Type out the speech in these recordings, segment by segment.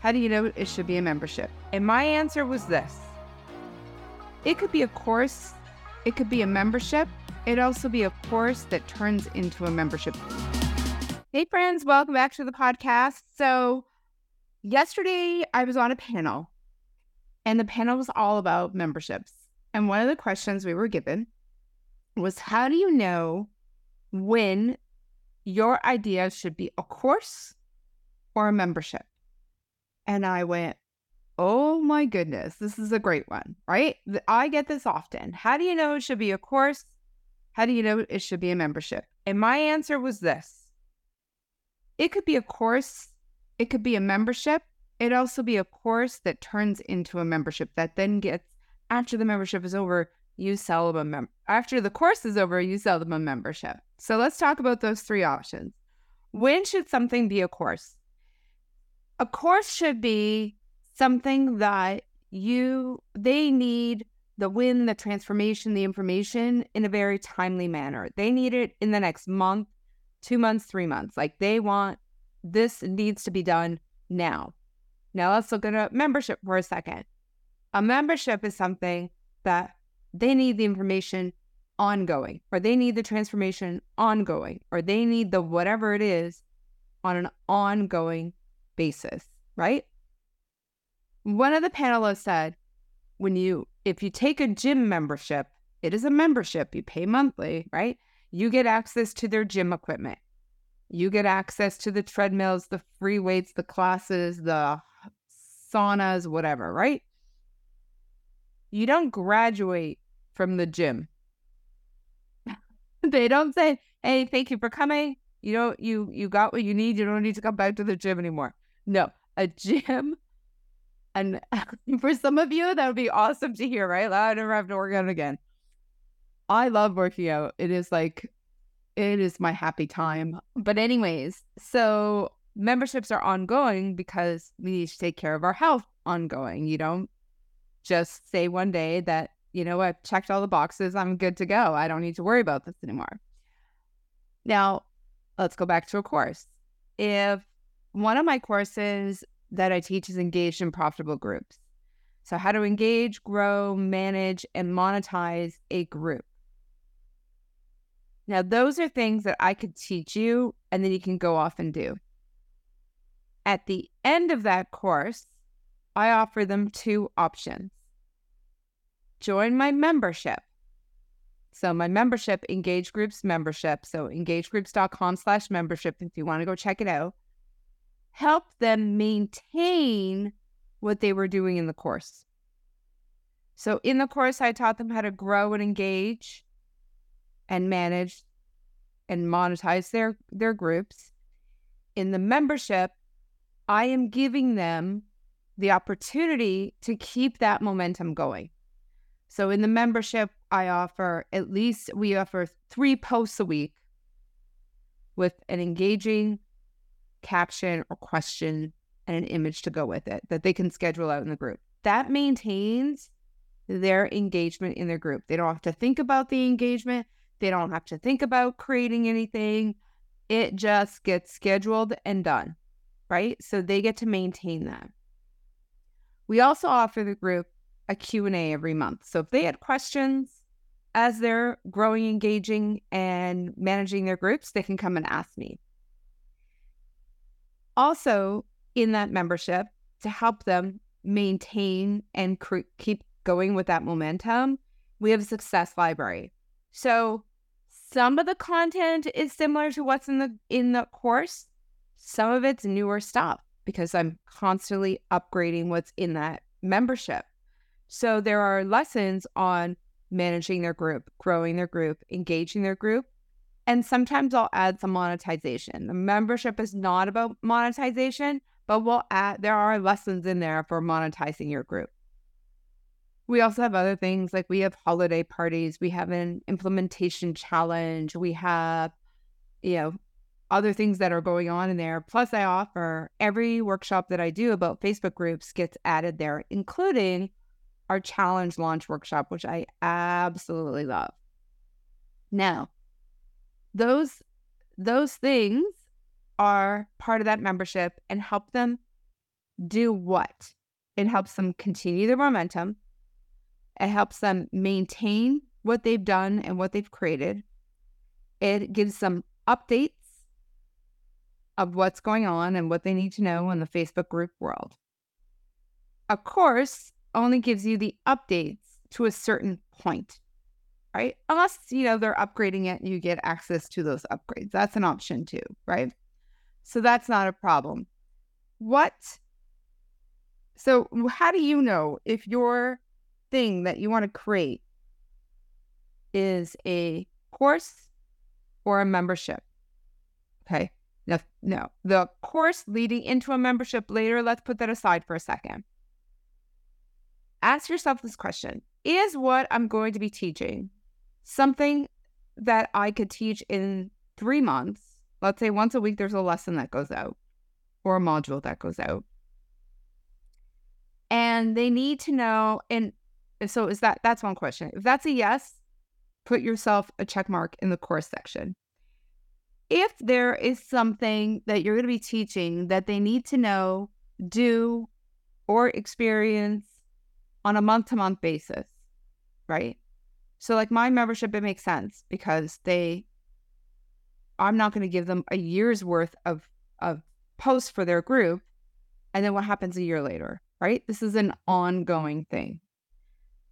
How do you know it should be a membership? And my answer was this it could be a course, it could be a membership, it'd also be a course that turns into a membership. Hey, friends, welcome back to the podcast. So, yesterday I was on a panel, and the panel was all about memberships. And one of the questions we were given was How do you know when your idea should be a course or a membership? And I went, Oh my goodness, this is a great one, right? I get this often. How do you know it should be a course? How do you know it should be a membership? And my answer was this it could be a course, it could be a membership. It'd also be a course that turns into a membership that then gets, after the membership is over, you sell them a mem- after the course is over, you sell them a membership. So let's talk about those three options. When should something be a course? A course should be something that you they need the win, the transformation, the information in a very timely manner. They need it in the next month, two months, three months. Like they want this needs to be done now. Now let's look at a membership for a second. A membership is something that they need the information ongoing, or they need the transformation ongoing, or they need the whatever it is on an ongoing basis, right? One of the panelists said, when you, if you take a gym membership, it is a membership, you pay monthly, right? You get access to their gym equipment. You get access to the treadmills, the free weights, the classes, the saunas, whatever, right? You don't graduate from the gym. they don't say, "Hey, thank you for coming. You don't you you got what you need. You don't need to come back to the gym anymore." No, a gym and for some of you that would be awesome to hear, right? I never have to work out again. I love working out. It is like it is my happy time. But anyways, so memberships are ongoing because we need to take care of our health ongoing. You don't just say one day that you know, I've checked all the boxes. I'm good to go. I don't need to worry about this anymore. Now, let's go back to a course. If one of my courses that I teach is engaged in profitable groups. So, how to engage, grow, manage, and monetize a group. Now, those are things that I could teach you and then you can go off and do. At the end of that course, I offer them two options join my membership. So my membership, Engage Groups membership. So engagegroups.com slash membership if you want to go check it out. Help them maintain what they were doing in the course. So in the course, I taught them how to grow and engage and manage and monetize their, their groups. In the membership, I am giving them the opportunity to keep that momentum going. So in the membership, I offer at least we offer three posts a week with an engaging caption or question and an image to go with it that they can schedule out in the group. That maintains their engagement in their group. They don't have to think about the engagement, they don't have to think about creating anything. It just gets scheduled and done, right? So they get to maintain that. We also offer the group a Q&A every month. So if they had questions as they're growing, engaging, and managing their groups, they can come and ask me. Also, in that membership, to help them maintain and keep going with that momentum, we have a success library. So some of the content is similar to what's in the in the course. Some of it's newer stuff because I'm constantly upgrading what's in that membership. So there are lessons on managing their group, growing their group, engaging their group. And sometimes I'll add some monetization. The membership is not about monetization, but we'll add, there are lessons in there for monetizing your group. We also have other things like we have holiday parties, we have an implementation challenge, we have, you know, other things that are going on in there. Plus, I offer every workshop that I do about Facebook groups gets added there, including our challenge launch workshop, which I absolutely love. Now, those those things are part of that membership and help them do what? It helps them continue their momentum. It helps them maintain what they've done and what they've created. It gives them updates of what's going on and what they need to know in the Facebook group world. A course only gives you the updates to a certain point, right? Unless, you know, they're upgrading it and you get access to those upgrades. That's an option too, right? So that's not a problem. What? So, how do you know if your thing that you want to create is a course or a membership? Okay. No, no. The course leading into a membership later, let's put that aside for a second. Ask yourself this question Is what I'm going to be teaching something that I could teach in three months? Let's say once a week, there's a lesson that goes out or a module that goes out. And they need to know. And so is that that's one question. If that's a yes, put yourself a check mark in the course section. If there is something that you're going to be teaching that they need to know, do, or experience on a month to month basis, right? So, like my membership, it makes sense because they, I'm not going to give them a year's worth of, of post for their group. And then what happens a year later, right? This is an ongoing thing.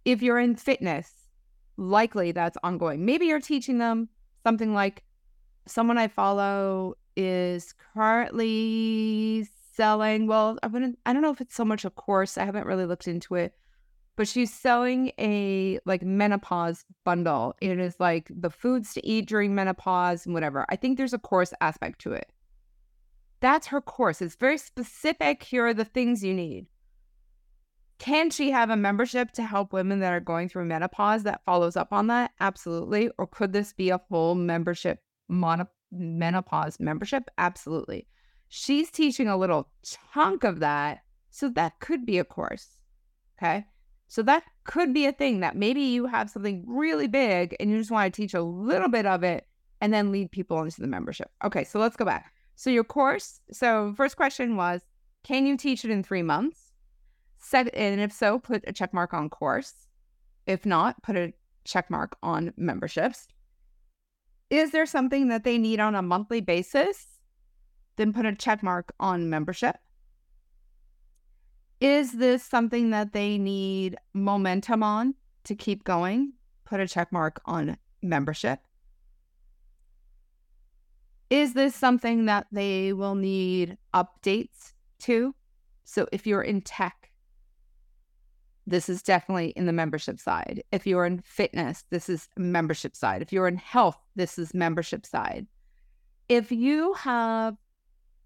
If you're in fitness, likely that's ongoing. Maybe you're teaching them something like someone I follow is currently selling. Well, I wouldn't, I don't know if it's so much a course. I haven't really looked into it, but she's selling a like menopause bundle. It is like the foods to eat during menopause and whatever. I think there's a course aspect to it. That's her course. It's very specific. Here are the things you need. Can she have a membership to help women that are going through menopause that follows up on that? Absolutely. Or could this be a full membership, menopause membership? Absolutely. She's teaching a little chunk of that. So that could be a course. Okay. So that could be a thing that maybe you have something really big and you just want to teach a little bit of it and then lead people into the membership. Okay. So let's go back. So your course. So first question was, can you teach it in three months? Set and if so, put a check mark on course. If not, put a check mark on memberships. Is there something that they need on a monthly basis? Then put a check mark on membership. Is this something that they need momentum on to keep going? Put a check mark on membership. Is this something that they will need updates to? So if you're in tech, this is definitely in the membership side. If you're in fitness, this is membership side. If you're in health, this is membership side. If you have,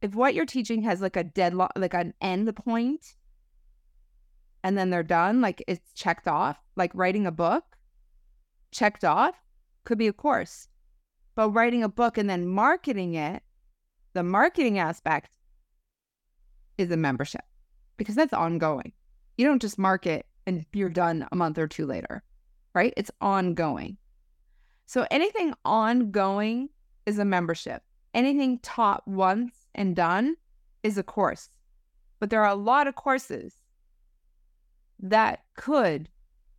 if what you're teaching has like a deadline, like an end point, and then they're done, like it's checked off, like writing a book, checked off, could be a course. But writing a book and then marketing it, the marketing aspect is a membership because that's ongoing. You don't just market and you're done a month or two later, right? It's ongoing. So anything ongoing is a membership. Anything taught once and done is a course. But there are a lot of courses that could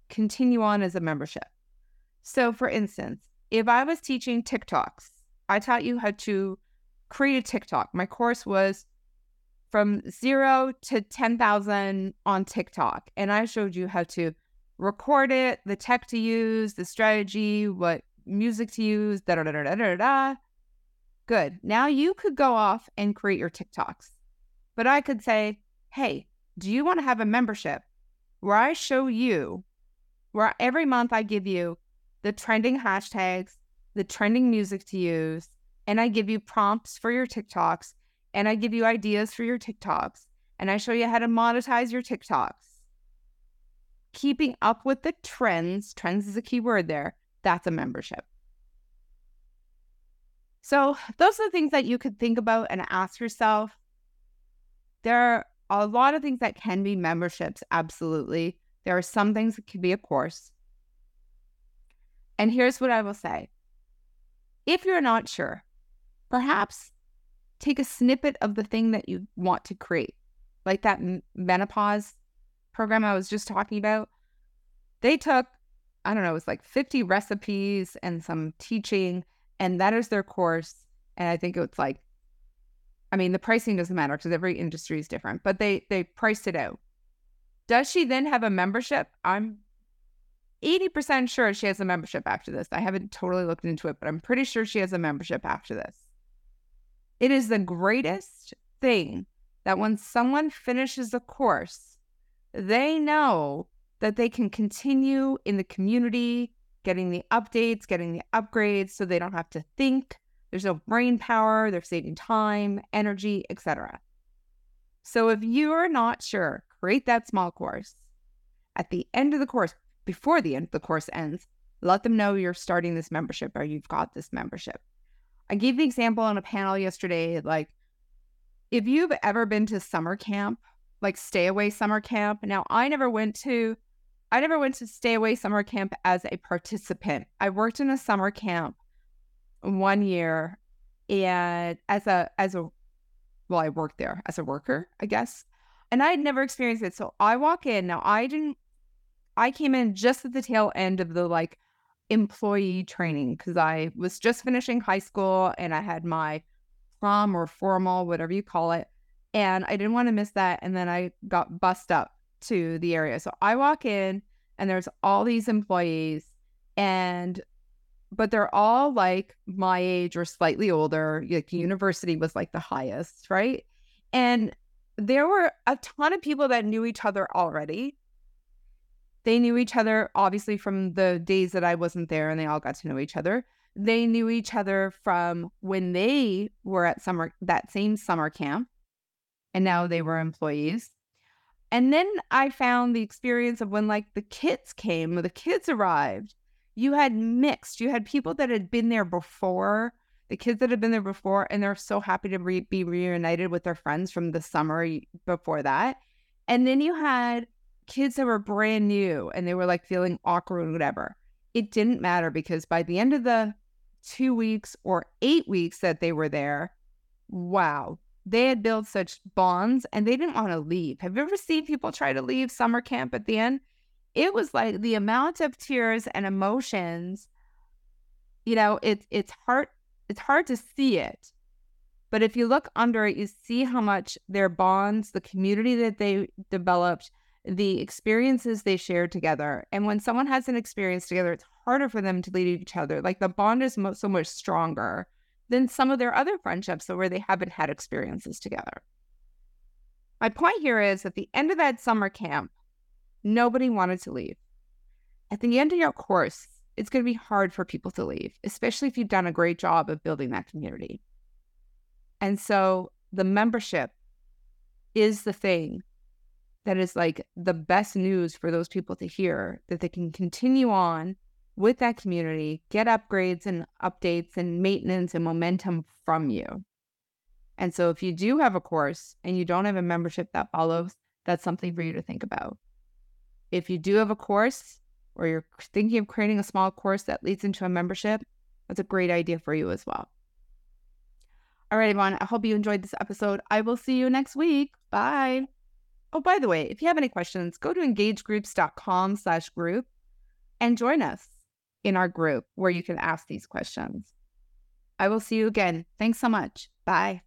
continue on as a membership. So, for instance, if I was teaching TikToks, I taught you how to create a TikTok. My course was from zero to 10,000 on TikTok. And I showed you how to record it, the tech to use, the strategy, what music to use, da da da da da da. Good. Now you could go off and create your TikToks. But I could say, hey, do you want to have a membership where I show you, where every month I give you the trending hashtags, the trending music to use, and I give you prompts for your TikToks, and I give you ideas for your TikToks, and I show you how to monetize your TikToks. Keeping up with the trends, trends is a key word there, that's a membership. So, those are the things that you could think about and ask yourself. There are a lot of things that can be memberships, absolutely. There are some things that can be a course. And here's what I will say if you're not sure, perhaps take a snippet of the thing that you want to create. like that menopause program I was just talking about, they took, I don't know, it was like 50 recipes and some teaching, and that is their course. And I think it's like, I mean, the pricing doesn't matter because every industry is different, but they they priced it out. Does she then have a membership? I'm 80% sure she has a membership after this. I haven't totally looked into it, but I'm pretty sure she has a membership after this. It is the greatest thing that when someone finishes a course, they know that they can continue in the community, getting the updates, getting the upgrades so they don't have to think. There's no brain power, they're saving time, energy, etc. So if you are not sure, create that small course. At the end of the course, before the end of the course ends, let them know you're starting this membership or you've got this membership. I gave the example on a panel yesterday like if you've ever been to summer camp, like stay away summer camp. Now, I never went to I never went to stay away summer camp as a participant. I worked in a summer camp one year and as a as a well, I worked there as a worker, I guess. And I had never experienced it. So I walk in. Now I didn't I came in just at the tail end of the like employee training because I was just finishing high school and I had my prom or formal, whatever you call it. And I didn't want to miss that. And then I got bussed up to the area. So I walk in and there's all these employees and but they're all like my age or slightly older. Like mm-hmm. university was like the highest, right? And there were a ton of people that knew each other already. They knew each other obviously from the days that I wasn't there and they all got to know each other. They knew each other from when they were at summer that same summer camp and now they were employees. And then I found the experience of when like the kids came, the kids arrived. You had mixed. You had people that had been there before, the kids that had been there before, and they're so happy to re- be reunited with their friends from the summer before that. And then you had kids that were brand new and they were like feeling awkward or whatever. It didn't matter because by the end of the two weeks or eight weeks that they were there, wow, they had built such bonds and they didn't want to leave. Have you ever seen people try to leave summer camp at the end? It was like the amount of tears and emotions, you know, it's it's hard it's hard to see it. But if you look under it, you see how much their bonds, the community that they developed, the experiences they shared together. And when someone has an experience together, it's harder for them to lead each other. Like the bond is so much stronger than some of their other friendships where they haven't had experiences together. My point here is at the end of that summer camp, nobody wanted to leave. At the end of your course, it's going to be hard for people to leave, especially if you've done a great job of building that community. And so the membership is the thing that is like the best news for those people to hear that they can continue on with that community, get upgrades and updates and maintenance and momentum from you. And so if you do have a course and you don't have a membership that follows, that's something for you to think about. If you do have a course or you're thinking of creating a small course that leads into a membership, that's a great idea for you as well. All right, everyone. I hope you enjoyed this episode. I will see you next week. Bye. Oh, by the way, if you have any questions, go to engagegroups.com slash group and join us in our group where you can ask these questions. I will see you again. Thanks so much. Bye.